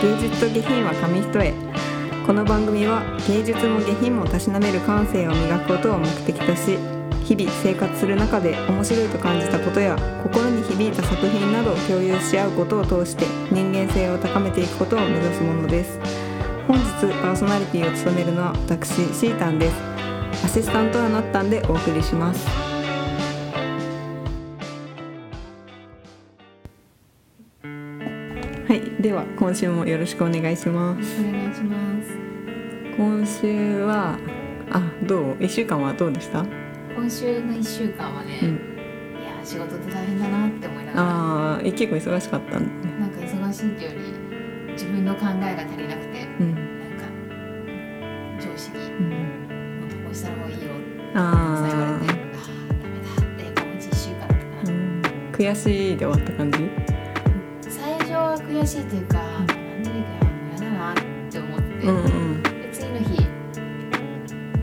芸術と下品は紙一重。この番組は芸術も下品もたしなめる感性を磨くことを目的とし日々生活する中で面白いと感じたことや心に響いた作品などを共有し合うことを通して人間性を高めていくことを目指すものです。本日パーソナリティを務めるのは私シータンです。アシスタントはなったんでお送りします。では今週もよろしくお願いします。お願いします今週はあどう？1週間はどうでした？今週の1週間はね、うん。いや仕事って大変だなって思いながら。ああ結構忙しかったんだね。なんか忙しいっていうより自分の考えが足りなくてうん。なんか上司にうん「もっとこうした方がいいよ」って言われて「あーあダメだ」って今日1週間だったかな、うん。悔しいで終わった感じ？悔しいというか、なんでか嫌だなって思って、うんうん。で次の日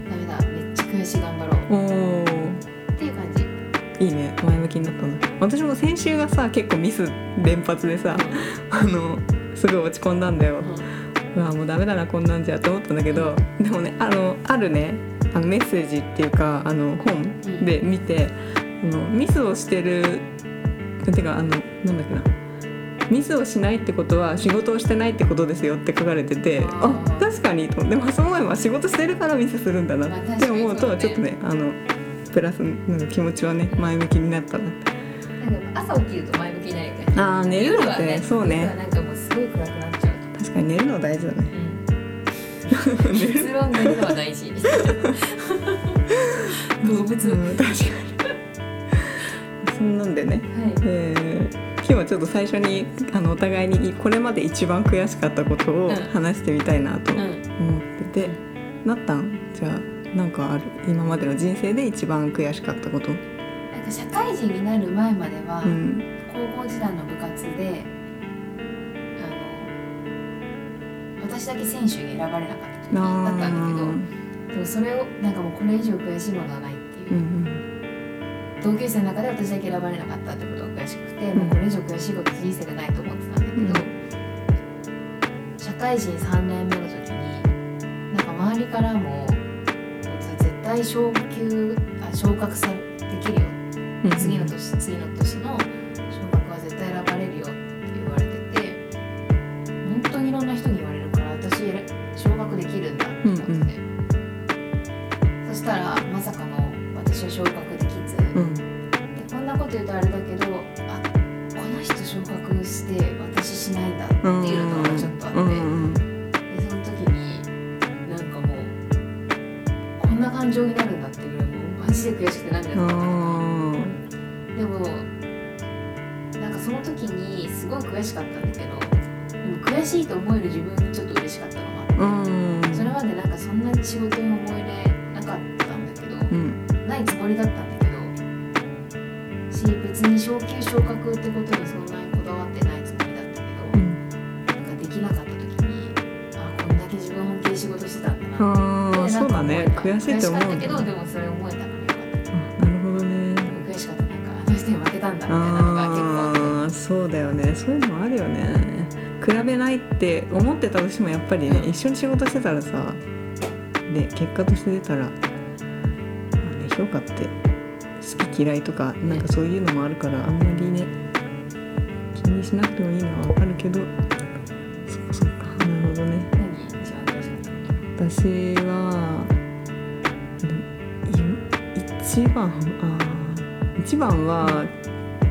ダメだめっちゃ悔しい頑張ろう。おっていう感じ。ーいいね。前向きになったんだ私も先週がさ結構ミス連発でさあのすごい落ち込んだんだよ。うわもうダメだなこんなんじゃと思ったんだけどでもねあのあるねあのメッセージっていうかあの本で見て、あのミスをしてるてかあのなんだっけなミスをしないってことは仕事をしてないってことですよって書かれててあ確かにと。思って、まあ、その前は仕事してるからミスするんだな。って思うとちょっとねあのプラスなんか気持ちはね前向きになったなって。朝起きると前向きになるよねあー寝るのってねそうね。なんかもうすごい暗くなっちゃう確かに寝るの大事だね。と、うん、結論寝るのは大事。動物、うんはい確かに。そんなんでね、えー今日はちょっと最初にあのお互いにこれまで一番悔しかったことをうん話してみたいなとうん思ってて、なったんじゃあなんかある今までの人生で一番悔しかったこと、なんか社会人になる前までは、うん。高校時代の部活であの私だけ選手に選ばれなかった時だったんだけどでもそれをなんかもうこれ以上悔しいものはないっていう。う、ん同級生の中で私だけ選ばれなかったってことが悔しくて、うんもうこれ以上悔しいこと人生でないと思ってたんだけど、社会人3年目の時になんか周りからも絶対昇級あ昇格さできるよ。うん。次の年次の年の仕事してた。んだなあそうだね。悔しいと思う。悔しかったけどでもそれ思えた。からなるほどね。悔しかった。なんかあの人に負けたんだみたいなのが結構そうだよね。そういうのもあるよね。比べないって思ってたとしてもやっぱりね一緒に仕事してたらさで結果として出たら、まあね、評価って好き嫌いとかなんかそういうのもあるからあんまりね気にしなくてもいいのはわかるけど私は一番あー一番は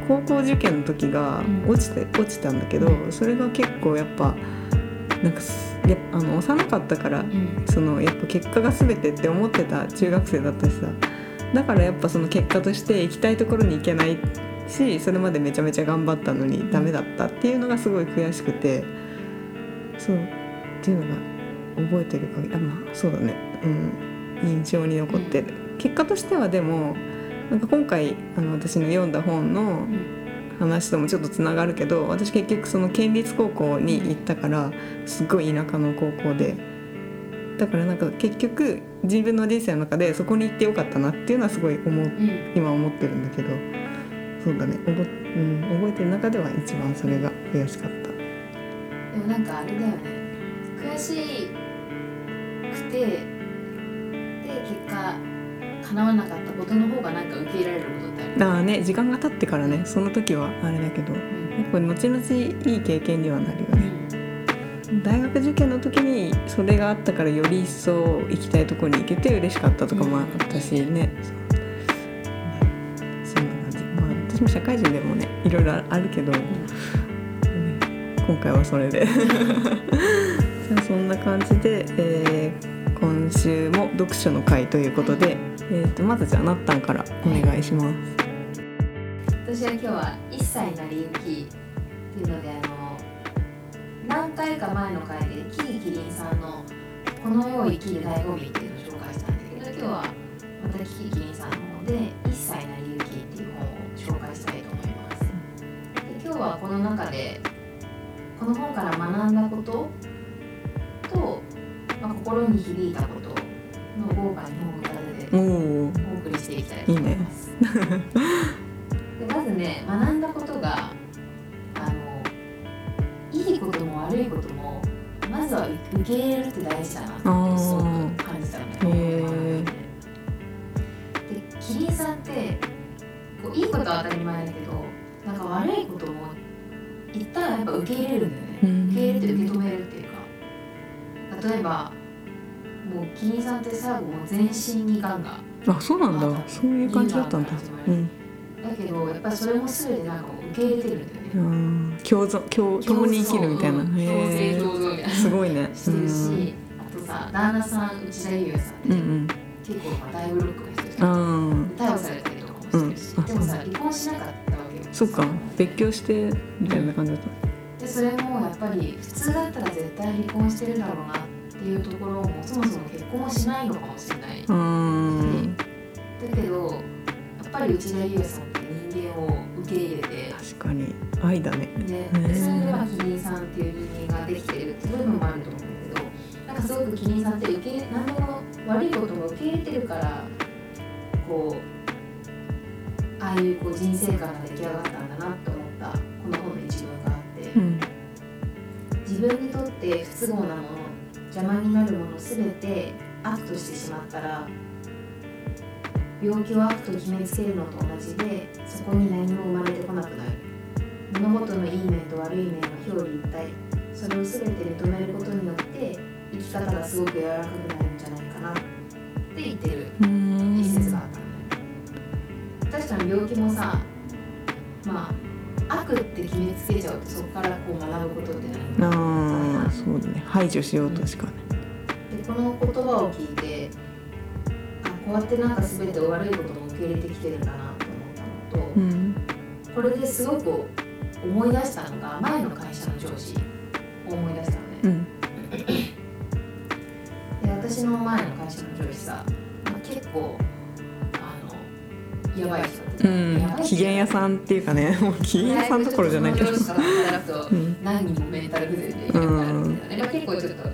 高校受験の時がうん。落ちて、落ちたんだけどそれが結構やっぱなんかすやあの幼かったからうん。そのやっぱ結果が全てって思ってた中学生だったしさ。だからやっぱその結果として行きたいところに行けないしそれまでめちゃめちゃ頑張ったのにダメだったっていうのがすごい悔しくて。そう。っていうのが覚えてる限りあまあそうだね。うん。印象に残ってる、結果としてはでもなんか今回あの私の読んだ本のうん話ともちょっとつながるけど私結局その県立高校に行ったからすっごい田舎の高校で。だからなんか結局自分の人生の中でそこに行ってよかったなっていうのはすごい思ううん。今思ってるんだけど。そうだね。覚,、うん、覚えてる中では一番それが悔しかった。でもなんかあれだよね。悔しくてで結果叶わなかったことの方がなんか受け入れられることってある？だからね時間が経ってからねその時はあれだけどやっぱ後々いい経験にはなるよね。大学受験の時にそれがあったからより一層行きたいところに行けて嬉しかったとかもあったしね、そんな感じ。まあ私も社会人でもねいろいろあるけど、ね、今回はそれで。そんな感じで、えー、今週も読書の会ということで、えー、とまずじゃあなったんからお願いします。私は今日は「一切なりゆき」っていうのであの何回か前の回でキリキリンさんの「この世を生きる醍醐味」っていうのを紹介したんだけど今日はまたキリキリンさんの方で「一切なりゆき」っていう本を紹介したいと思います。で今日はこの中でこの本から学んだことと、まあ、心に響いたことの豪華に本を立てておお送りしていきたいと思います。でまずね学んだことがあのいいことも悪いこともまずは受け入れるって大事だなってすごく感じたのでキリンさんってこういいことは当たり前だけどなんか悪いことも一旦やっぱ受け入れるんだよね。うん。受け入れて受け止めるっていう。か例えばもうキリンさんって最後もう全身にがんがあそうなんだ。そういう感じだったんだ。うんだけどやっぱりそれも全てなんか受け入れてるんだよね。うん。共存共共に生きるみたいな。共生へえすごいね。してるし、あとさ旦那さん内田裕也さんって、うんうん。結構まあ大ブロックな人じゃんうん逮捕されたりとかもしてるし、うんでもさ離婚しなかったわけよ。そっか。別居してみたいな感じだっでそれもやっぱり普通だったら絶対離婚してるだろうなっていうところもそもそも結婚もしないのかもしれない、たうん。だけどやっぱり内田裕也さんって人間を受け入れて確かに。愛だね。でへーでそれではキリンさんっていう人間ができてるっていう部分もあると思うんだけどなんかすごくキリンさんって受け何でも悪いことも受け入れてるからこうああいうこう人生観が出来上がったんだなと思ったこの本の一文があって。うん。自分にとって不都合なもの邪魔になるもの全て悪としてしまったら病気を悪と決めつけるのと同じでそこに何も生まれてこなくなる。物事のいい面と悪い面は表裏一体。それを全て認めることによって生き方がすごく柔らかくなるんじゃないかな。って言ってる。うん。一節があったのね。確かに病気もさまあ悪って決めつけちゃうとそこからこう学ぶことってないああそうだね。排除しようとしかね。でこの言葉を聞いてあこうやってなんか全て悪いことも受け入れてきてるんだなと思ったのと、うん。これですごく思い出したのが前の会社の上司を思い出したのね、うん。で私の前の会社の上司さ、まあ、結構あのやばい人だった。うん。やばい機嫌屋さんっていうかねもう機嫌屋さんどころじゃないけど上司とか働くとうん。何人もメンタル不全でいなくなるみたいな、でも結構ちょっと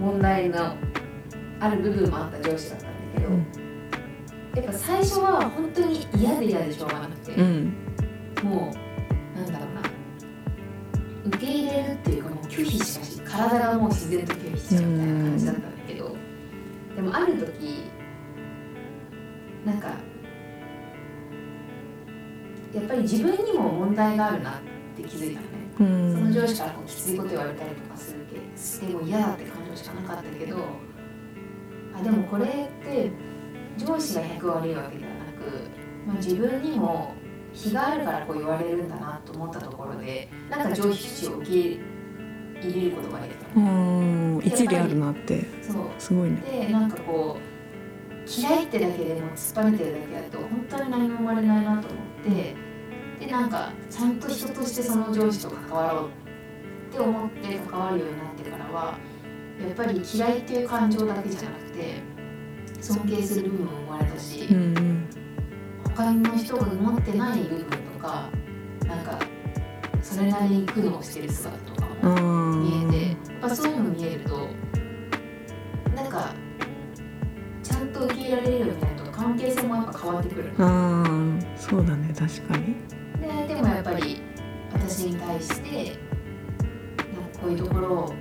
問題のある部分もあった上司だったんだけど、うんやっぱ最初は本当に嫌で嫌でしょうがなくて、うん。もうなんだろうな受け入れるっていうかもう拒否しかし体がもう自然と拒否しちゃうみたいな感じだったんだ自分にも問題があるなって気づいたのね、うそんの上司からこうきついこと言われたりとかするけしても嫌だって感情しかなかったけどあでもこれって上司が100悪いわけではなく、まあ、自分にも非があるからこう言われるんだなと思ったところでなんか上司を受け入れることができた。うのん。一理あるなって。そう。すごいね。でなんかこう嫌いってだけでも突っぱねてるだけだと本当に何も生まれないなと思ってでなんかちゃんと人としてその上司と関わろうって思って関わるようになってからはやっぱり嫌いっていう感情だけじゃなくて尊敬する部分も生まれたし、うん他の人が持ってない部分とかなんかそれなりに苦悩してる姿とかうもん見えてやっぱそういうの見えるとなんかちゃんと受け入れられるようになると関係性もやっぱ変わってくる。ああそうだね確かにででもやっぱり私に対してこういうところ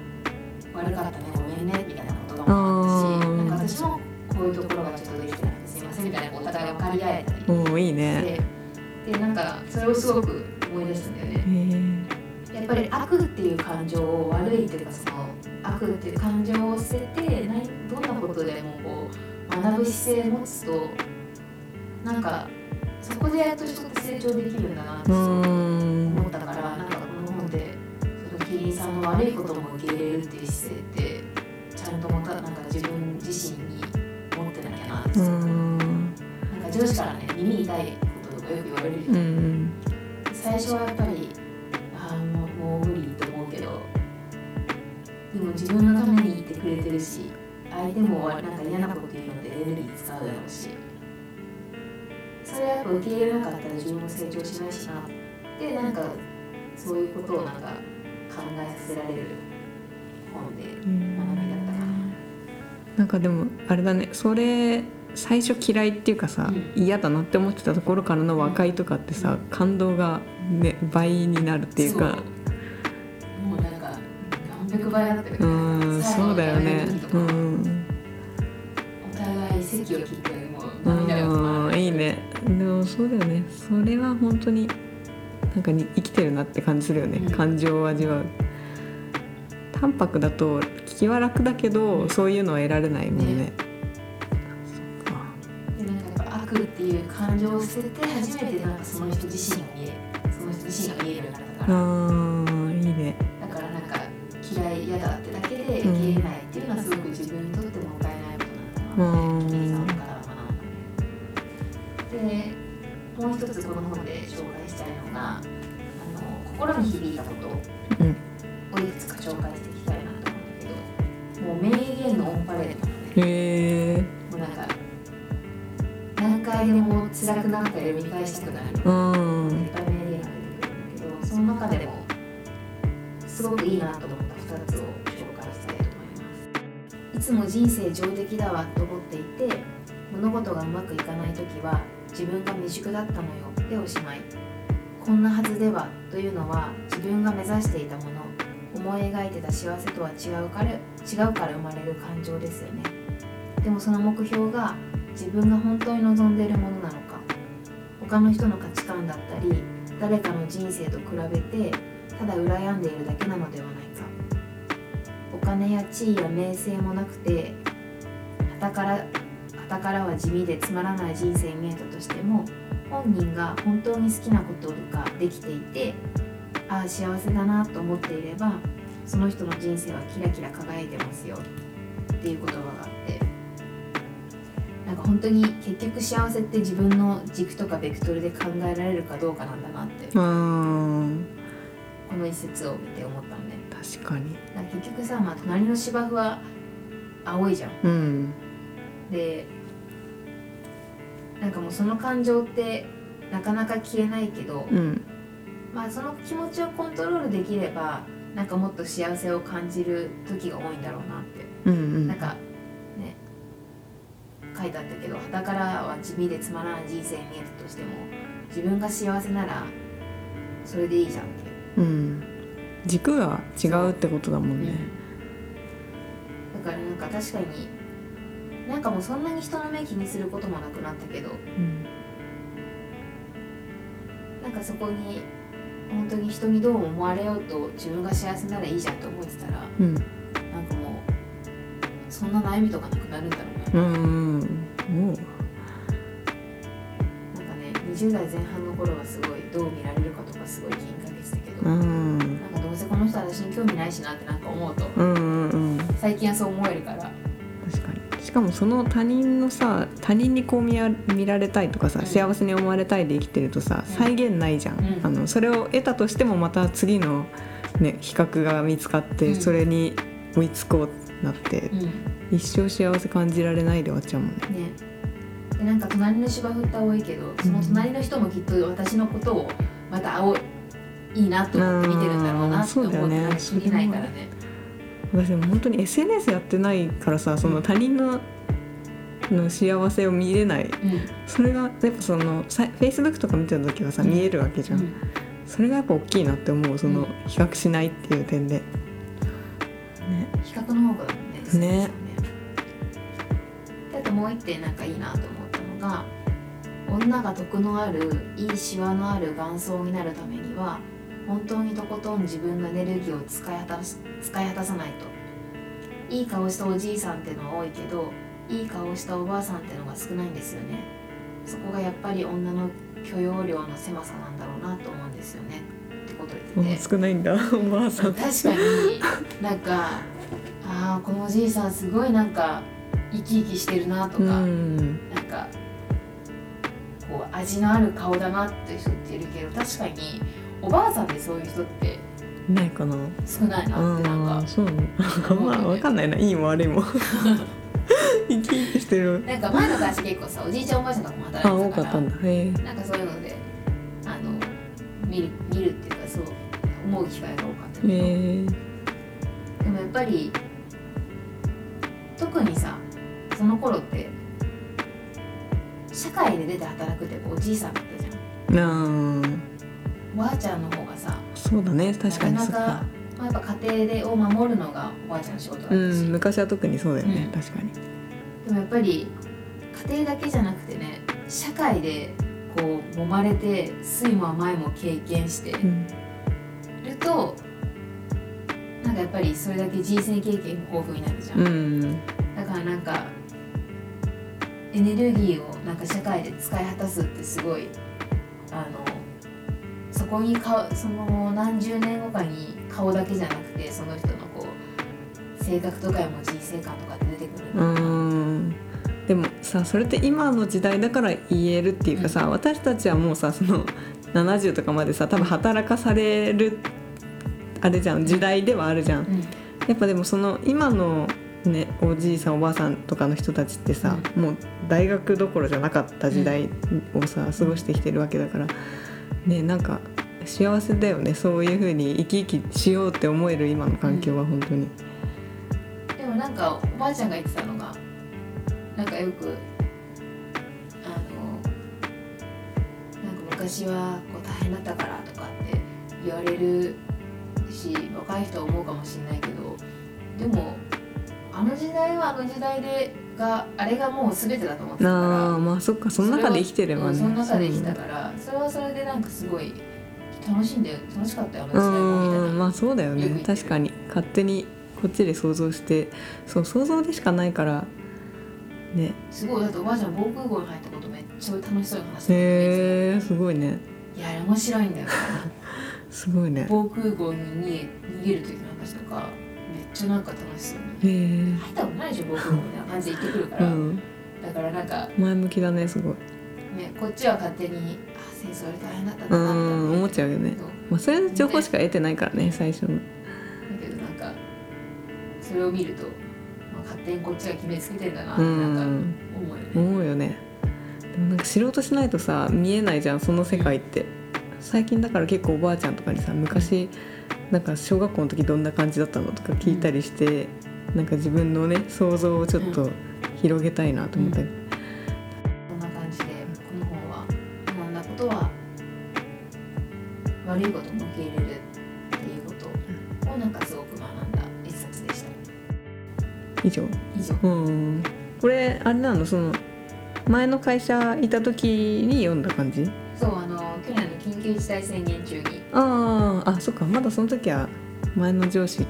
悪かったねごめんねみたいなことがもあったしあー。なんか私もこういうところがちょっとできてなくてすいませんみたいなお互い分かり合えたりおおいいね。ででなんかそれをすごく思い出すんだよね。やっぱり悪っていう感情を悪いっていうかその悪っていう感情を捨てて何どんなことでもこう学ぶ姿勢を持つとなんかそこでやっと人って成長できるんだなって思ったからなんかこの本でそのキリンさんの悪いことも受け入れるっていう姿勢ってちゃんとまたなんか自分自身に持ってなきゃなって。なん。んか上司からね耳痛いこととかよく言われるじゃうん。ん最初はやっぱりああもうもう無理と思うけどでも自分のために言ってくれてるし相手もなんか嫌なこと言うのでエネルギー使うだろうしそれやっぱ受け入れなかったら自分も成長しないしな。ってなんかそういうことをなんか考えさせられる本で学びだったかな。なんかでもあれだねそれ最初嫌いっていうかさ、う嫌だなって思ってたところからの和解とかってさ、感動が、ね、倍になるっていうか。もうなんか何百倍だったよねうんそうだよね。うん。お互い席を切ってもう涙が止まらない。うんいいねでもそうだよね。それは本当になんかに生きてるなって感じするよね、うん。感情を味わう。淡白だと聞きは楽だけど、うんそういうのは得られないもんね。ね。そっか。でなんかやっぱ悪っていう感情を捨てて初めてなんかその人自身が見えその人自身が見えるようになったあから。ーいいね。だからなんか嫌い嫌だってだけで受け入れないっていうのはすごく自分にとってもったいないことなんだな。ってキリさん一つこの本で紹介したいのがあの心に響いたことうんをいくつか紹介していきたいなと思うんだけどもう名言のオンパレード。なのねへえもうなんか何回でも辛くなったり読み返したくなる。うん。いっぱい名言が出てくるんだけどその中でもすごくいいなと思った2つを紹介したいと思います。いつも人生上出来だわと思っていて物事がうまくいかない時は自分が未熟だったのよ。でおしまい。こんなはずでは。というのは自分が目指していたもの。思い描いてた幸せとは違うから違うから生まれる感情ですよね。でもその目標が自分が本当に望んでいるものなのか。他の人の価値観だったり誰かの人生と比べてただ羨んでいるだけなのではないか。お金や地位や名声もなくて傍から傍からは地味でつまらない人生に見えたとしても本人が本当に好きなことができていてああ幸せだなと思っていればその人の人生はキラキラ輝いてますよ。っていう言葉があって。なんか本当に結局幸せって自分の軸とかベクトルで考えられるかどうかなんだなってうん。この一節を見て思ったのね確かに。結局さ、まあ、隣の芝生は青いじゃん。うん。でなんかもうその感情ってなかなか消えないけど、うん。まあその気持ちをコントロールできればなんかもっと幸せを感じる時が多いんだろうなって。うんうん。なんかね書いてあったけど傍からは地味でつまらない人生に見えたとしても自分が幸せならそれでいいじゃんって。うん。軸が違うってことだもんね。だからなんか確かになんかもうそんなに人の目気にすることもなくなったけど。うんなんかそこに本当に人にどう思われようと自分が幸せならいいじゃんと思ってたらうん。なんかもうそんな悩みとかなくなるんだろうな、うん。なんかね20代前半の頃はすごいどう見られるかとかすごい気にかけてたけど、うん。なんかどうせこの人私に興味ないしなってなんか思うとうんうんうん。最近はそう思えるから確かもその他人のさ他人にこう見や見られたいとかさ、うん。幸せに思われたいで生きてるとさうん。再現ないじゃん、うん。あのそれを得たとしてもまた次の、ね、比較が見つかって、うん。それに追いつこうってなって、うん。一生幸せ感じられないで終わっちゃうもんね。ね。でなんか隣の芝生って青いけどその隣の人もきっと私のことをまた青いいいなと思って見てるんだろうなって思うとうんそうだよね。ないからね私も本当に SNS やってないからさその他人のの幸せを見れない。うん。それがやっぱそのさ Facebook とか見てた時はさうん。見えるわけじゃん、うん。それがやっぱ大きいなって思うそのうん。比較しないっていう点で。比較の方がね。ね。であともう一点なんかいいなと思ったのが女が徳のあるいいシワのある元祖になるためには本当にとことん自分のエネルギーを使い果たし使い果たさないと。いい顔したおじいさんってのは多いけどいい顔したおばあさんってのが少ないんですよね。そこがやっぱり女の許容量の狭さなんだろうなと思うんですよね。ってこと言ってて少ないんだおばあさん。確かに。なんかああこのおじいさんすごいなんか生き生きしてるなとか、うん。なんかこう味のある顔だなっていう人っているけど確かにおばあさんでそういう人っていないかな。少ないなってなんか。ああそうなの まあわかんないな。いいも悪いも 生き生きしてる。なんか前の会社結構さおじいちゃんおばあちゃんとかもあ働い多かてたからったんだ。へえ。なんかそういうのであの見る見るっていうかそう思う機会が多かったけど、へえ。でもやっぱり特にさその頃って社会で出て働くっておじいさんだったじゃん。なあおばあちゃんの方がさそうだね確かになかまあ、やっぱ家庭でを守るのがおばあちゃんの仕事だったうし、ん昔は特にそうだよね、うん。確かに。でもやっぱり家庭だけじゃなくてね社会でこう揉まれて酸いも甘いも経験してうん。るとなんかやっぱりそれだけ人生経験豊富になるじゃん、うん。だからなんかエネルギーをなんか社会で使い果たすってすごいあのそこにかその何十年後かに顔だけじゃなくてその人のこう性格とかも人生観とかって出てくるうん。でもさそれって今の時代だから言えるっていうかさ、私たちはもうさその70とかまでさ多分働かされるあれじゃん時代ではあるじゃん。うん。やっぱでもその今のねおじいさんおばあさんとかの人たちってさ、もう大学どころじゃなかった時代をさ過ごしてきてるわけだからねなんか幸せだよね。そういう風に生き生きしようって思える今の環境は本当に。でもなんかおばあちゃんが言ってたのがなんかよくあのなんか昔はこう大変だったからとかって言われるし若い人は思うかもしれないけどでもあの時代はあの時代でがあれがもう全てだと思ってたから。あーまあそっかその中で生きてればね。その中で生きたからそれはそれでなんかすごい楽しんで楽しかったよあの時うんまあそうだよね。確かに。勝手にこっちで想像してそう想像でしかないからね。すごい。だっておばあちゃん防空壕に入ったことめっちゃ楽しそうに話してへえすごいね。いやあれ面白いんだよ。すごいね。防空壕に逃げる時の話とかめっちゃなんか楽しそうえ入ったことないでしょ防空壕みたいな感じで行ってくるから、うん。だからなんか前向きだねすごいねこっちは勝手にあ戦争より大変だったんうだなみたいなん思っちゃうよね。そうまあそれの情報しか得てないからね最初の。だけどなんかそれを見ると、まあ、勝手にこっちが決めつけてんだなってうなんかん思うよね、思うよね。でもなんか知ろうとしないとさ見えないじゃんその世界って。最近だから結構おばあちゃんとかにさ昔なんか小学校の時どんな感じだったのとか聞いたりして、なんか自分のね想像をちょっと広げたいなと思ったり、こ悪いことも受け入れるっていうことをなんかすごく学んだ一冊でした。以上。以上。うん。これあれなの？その前の会社いた時に読んだ感じ？そうあの去年の緊急事態宣言中に。あああそっか。まだその時は前の上司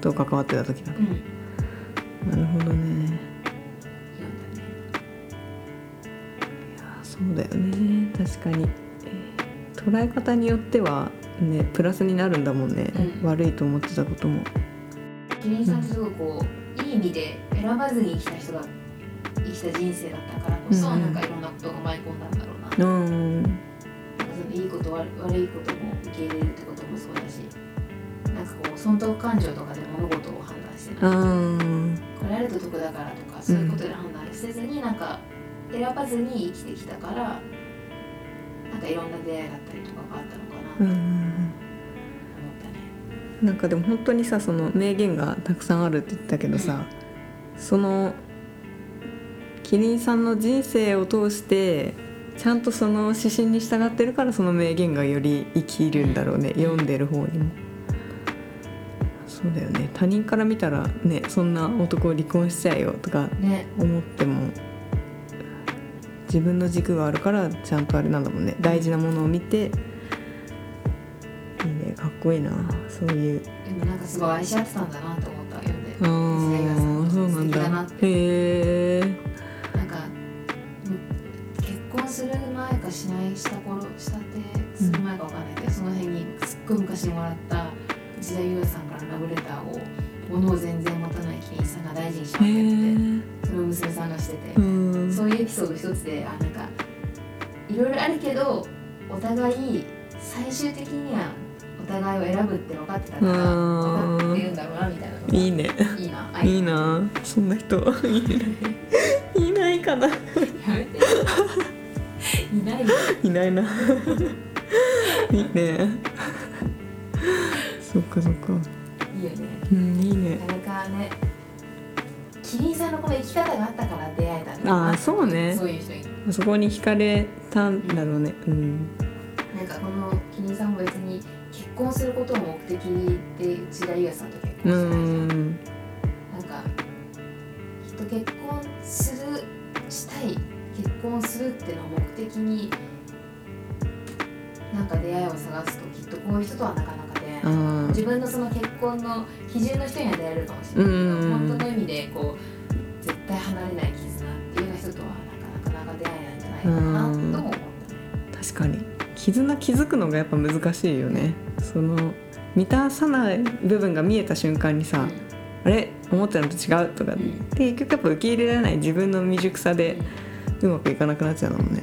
と関わってた時だ。うん。なるほどね。読んだね。いやそうだよね。確かに、えー捉え方によってはねプラスになるんだもんね、うん。悪いと思ってたことも。キリンさんすごいこういい意味で選ばずに生きた人が生きた人生だったからこそ、うん。なんかいろんなことが舞い込んだんだろうな、うん。いいこと悪悪いことも受け入れるってこともそうだしなんかこう損得感情とかで物事を判断してないうん。これやると得だからとかそういうことで判断せずになんか選ばずに生きてきたからなんかいろんな出会いだったりとかがあったのかなと思うんったね。なんかでも本当にさその名言がたくさんあるって言ったけどさ、そのキリンさんの人生を通してちゃんとその指針に従ってるからその名言がより生きるんだろうね、読んでる方にも。そそうだよね。他人から見たらねそんな男を離婚しちゃえよとかね。思っても自分の軸があるからちゃんとあれなんだもんね。大事なものを見ていいね。かっこいいな。そういう。でもなんかすごい愛し合ってたんだなと思った読んであーそうなんだ。へえあるけどお互い最終的にはお互いを選ぶって分かってたからうん。分かってるんだろうなみたいないいね。いいな愛いいな。そんな人いないいにそこに惹かれたんだろうね。うん。なんかこのキリンさんも別に結婚することを目的で内田裕也さんと結う婚してないじゃん。ん。なんかきっと結婚するしたい結婚するっていうのを目的になんか出会いを探すときっとこういう人とはなかなか出会えあないー。自分のその結婚の基準の人には出会えるかもしれないけど、うん本当の意味でこう絶対離れない絆えないん。じゃないかなとも思ったね。確かに。絆気づくのがやっぱ難しいよね。その満たさない部分が見えた瞬間にさ、あれ？思ってたのと違う？とか、うん。で結局やっぱ受け入れられない自分の未熟さでうまくいかなくなっちゃうのもんね。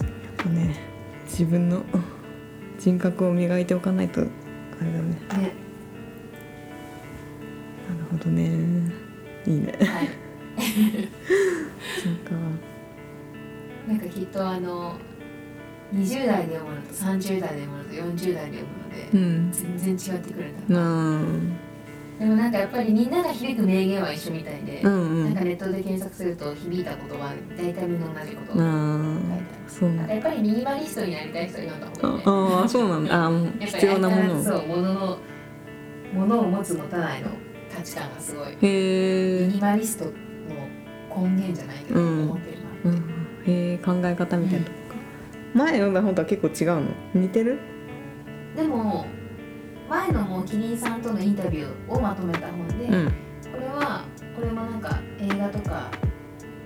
やっぱね自分の人格を磨いておかないとあれだね。うんね。なるほどね。いいね。はい、そうかなんかきっとあの20代で読むのと30代で読むのと40代で読むので、うん。全然違ってくるんだな。あでもなんかやっぱりみんなが響く名言は一緒みたいで、うんうん。なんかネットで検索すると響いた言葉大体みんな同じことな書いてあある。そうやっぱりミニマリストになりたい人は読んだ方がいいねああそうなんだ。必要なもの。をそうもののものを持つ持たないの。価値観がすごいへミえニマリストの根源じゃないけど、うん思ってるえ考え方みたいなとこか、前読んだ本とは結構違うの？似てる？でも前のもうキリンさんとのインタビューをまとめた本で、うん。これはこれもなんか映画とか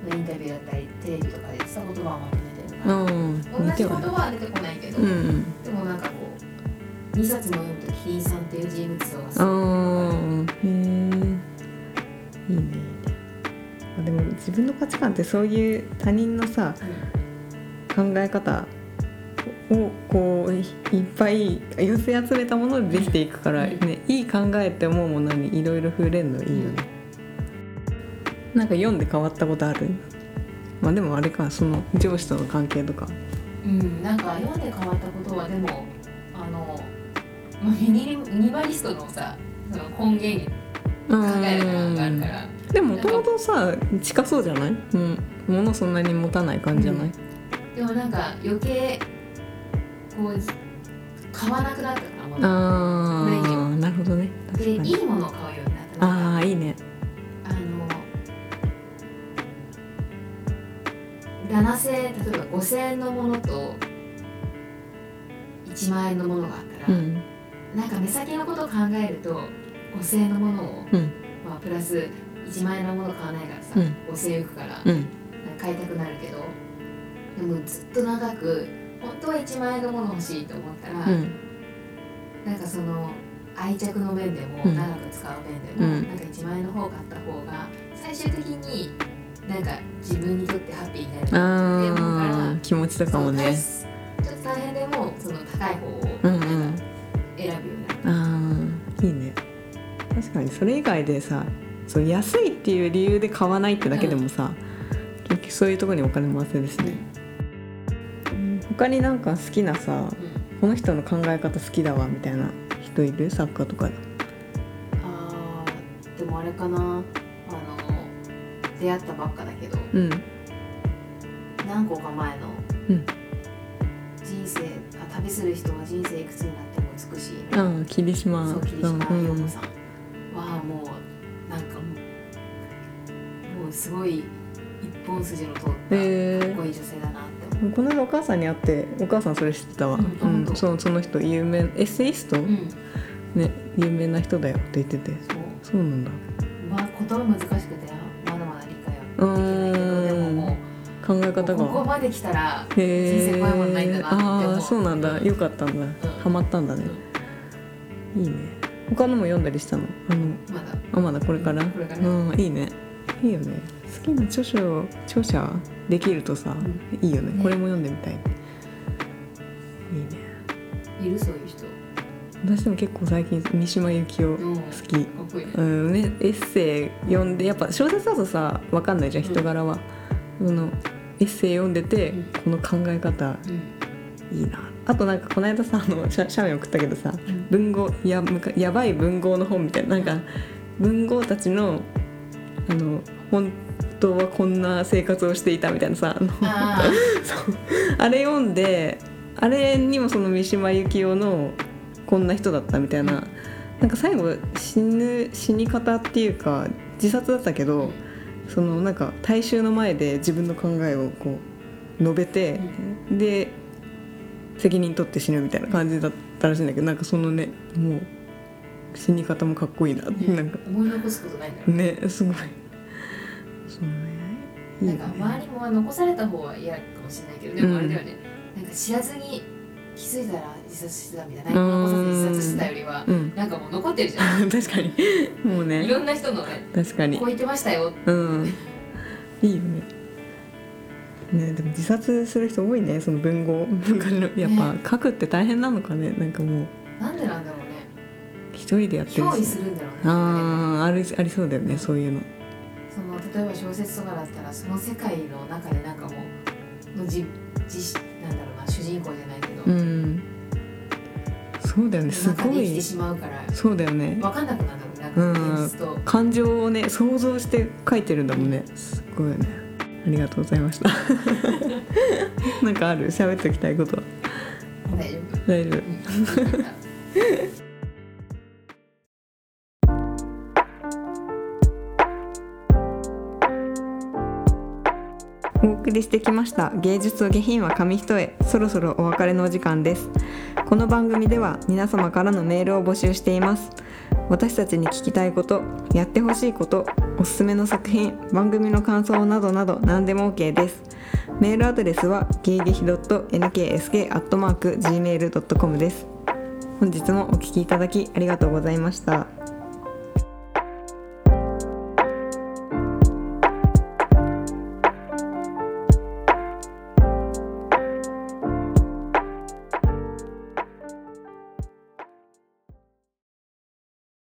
のインタビューだったりテレビとかで言ってた言葉をまとめてるから、うん。同じ言葉は出てこないけど、うんうん。でもなんかこう2冊も読むとキリンさんっていう人物像がすあごい自分の価値観ってそういう他人のさ考え方をこういいっぱい寄せ集めたものでできていくから、うん。ね、いい考えって思うものにいろいろ触れるのいいよね、なんか読んで変わったことある？まあでもあれかその上司との関係とか。うん、うん、なんか読んで変わったことはでもあのまあミニミニマリストのさその根源考えるのがあるからでももともとさ近そうじゃない、うん、物そんなに持たない感じじゃない、でもなんか余計こう買わなくなったから物ああなるほどね。確でいいものを買うようになったああいいね。あの7千円例えば5,000円のものと1万円のものがあったら、うん。なんか目先のことを考えると5,000円のものを、うん。まあ、プラス1万円のもの買わないからさ、うん。5,000円いくから、うん。買いたくなるけどでもずっと長く本当は1万円のもの欲しいと思ったら、うん。なんかその愛着の面でもうん。長く使う面でも、うん。なんか1万円の方を買った方が最終的になんか自分にとってハッピーになるって思うから気持ちとかもね。ちょっと大変でもその高い方を選ぶようになった、ああいいね。確かにそれ以外でさそう安いっていう理由で買わないってだけでもさ、結局そういうところにお金回せるしね、うん他になんか好きなさうんこの人の考え方好きだわみたいな人いる？作家とか。であーでもあれかな。あの出会ったばっかだけど。うん。何個か前のうん。人生あ旅する人は人生いくつになっても美しい、ね、ああ霧島。そう霧島うん陽子さん。はもうなんもうすごい一本筋の通ったかへっこいい女性だなって思う。この間お母さんに会ってお母さんそれ知ってたわ、うんうんそうその人有名エッセイスト、うん、ね有名な人だよって言ってて。そう。なんだ。まあ言葉難しくてまだまだ理解はうできないけどでもーん。も考えう方ここがまで来たら人生怖いものないんだなってああそうなんだ。よかったんだ、ハマったんだね。いいね。他のも読んだりしたの？あのまだ。あまだこれから？これから。うんいいねいいよね。好きな著書著者できるとさ、ういいよね。ね。これも読んでみたい。いいね。いるそういう人。私でも結構最近三島由紀夫う。ん好かきいいね。うんね、エッセイ読んでやっぱ小説だとさ分かんないじゃん人柄は、そのエッセイ読んでて、うん。この考え方うん。いいな。あとなんかこの間さあの写写メ送ったけどさうん。文豪やむかやばい文豪の本みたいな。なんか文豪たちのあの本当はこんな生活をしていたみたいなさあの あれ読んであれにもその三島由紀夫のこんな人だったみたいななんか最後死ぬ死に方っていうか自殺だったけどそのなんか大衆の前で自分の考えをこう述べてで責任取って死ぬみたいな感じだったらしいんだけどなんかそのねもう死に方もかっこいいなってあ、なんか。思い残すことないんだろうねすごい。そうね。なんか周りも残された方は嫌かもしれないけどでもあれだよね、なんか知らずに気づいたら自殺してたみたいな何も残さずに自殺してたよりはうん。なんかもう残ってるじゃん。確かに。もうね。いろんな人のね確かに。こう言ってましたようん。いいよね。ねでも自殺する人多いねその文豪。文化のやっぱ書くって大変なのかね。なんかもう。なんでなん一人でやってる憑依しするんだろうね。あああるありそうだよねそういうの。その例えば小説とかだったらその世界の中でなんかもうのじじなんだろうな主人公じゃないけど、うん。そうだよねすごい。生きてしまうから。そうだよね。分かんなくなるうん。感情をね想像して書いてるんだもんね。すごいよね。ありがとうございました。なんかある？喋っておきたいことは。大丈夫。大丈夫送りしてきました。芸術と下品は紙一重。そろそろお別れのお時間です。この番組では皆様からのメールを募集しています。私たちに聞きたいことやってほしいことおすすめの作品番組の感想などなど何でも OK です。メールアドレスは芸劇 .nksk.gmail.com です。本日もお聞きいただきありがとうございました。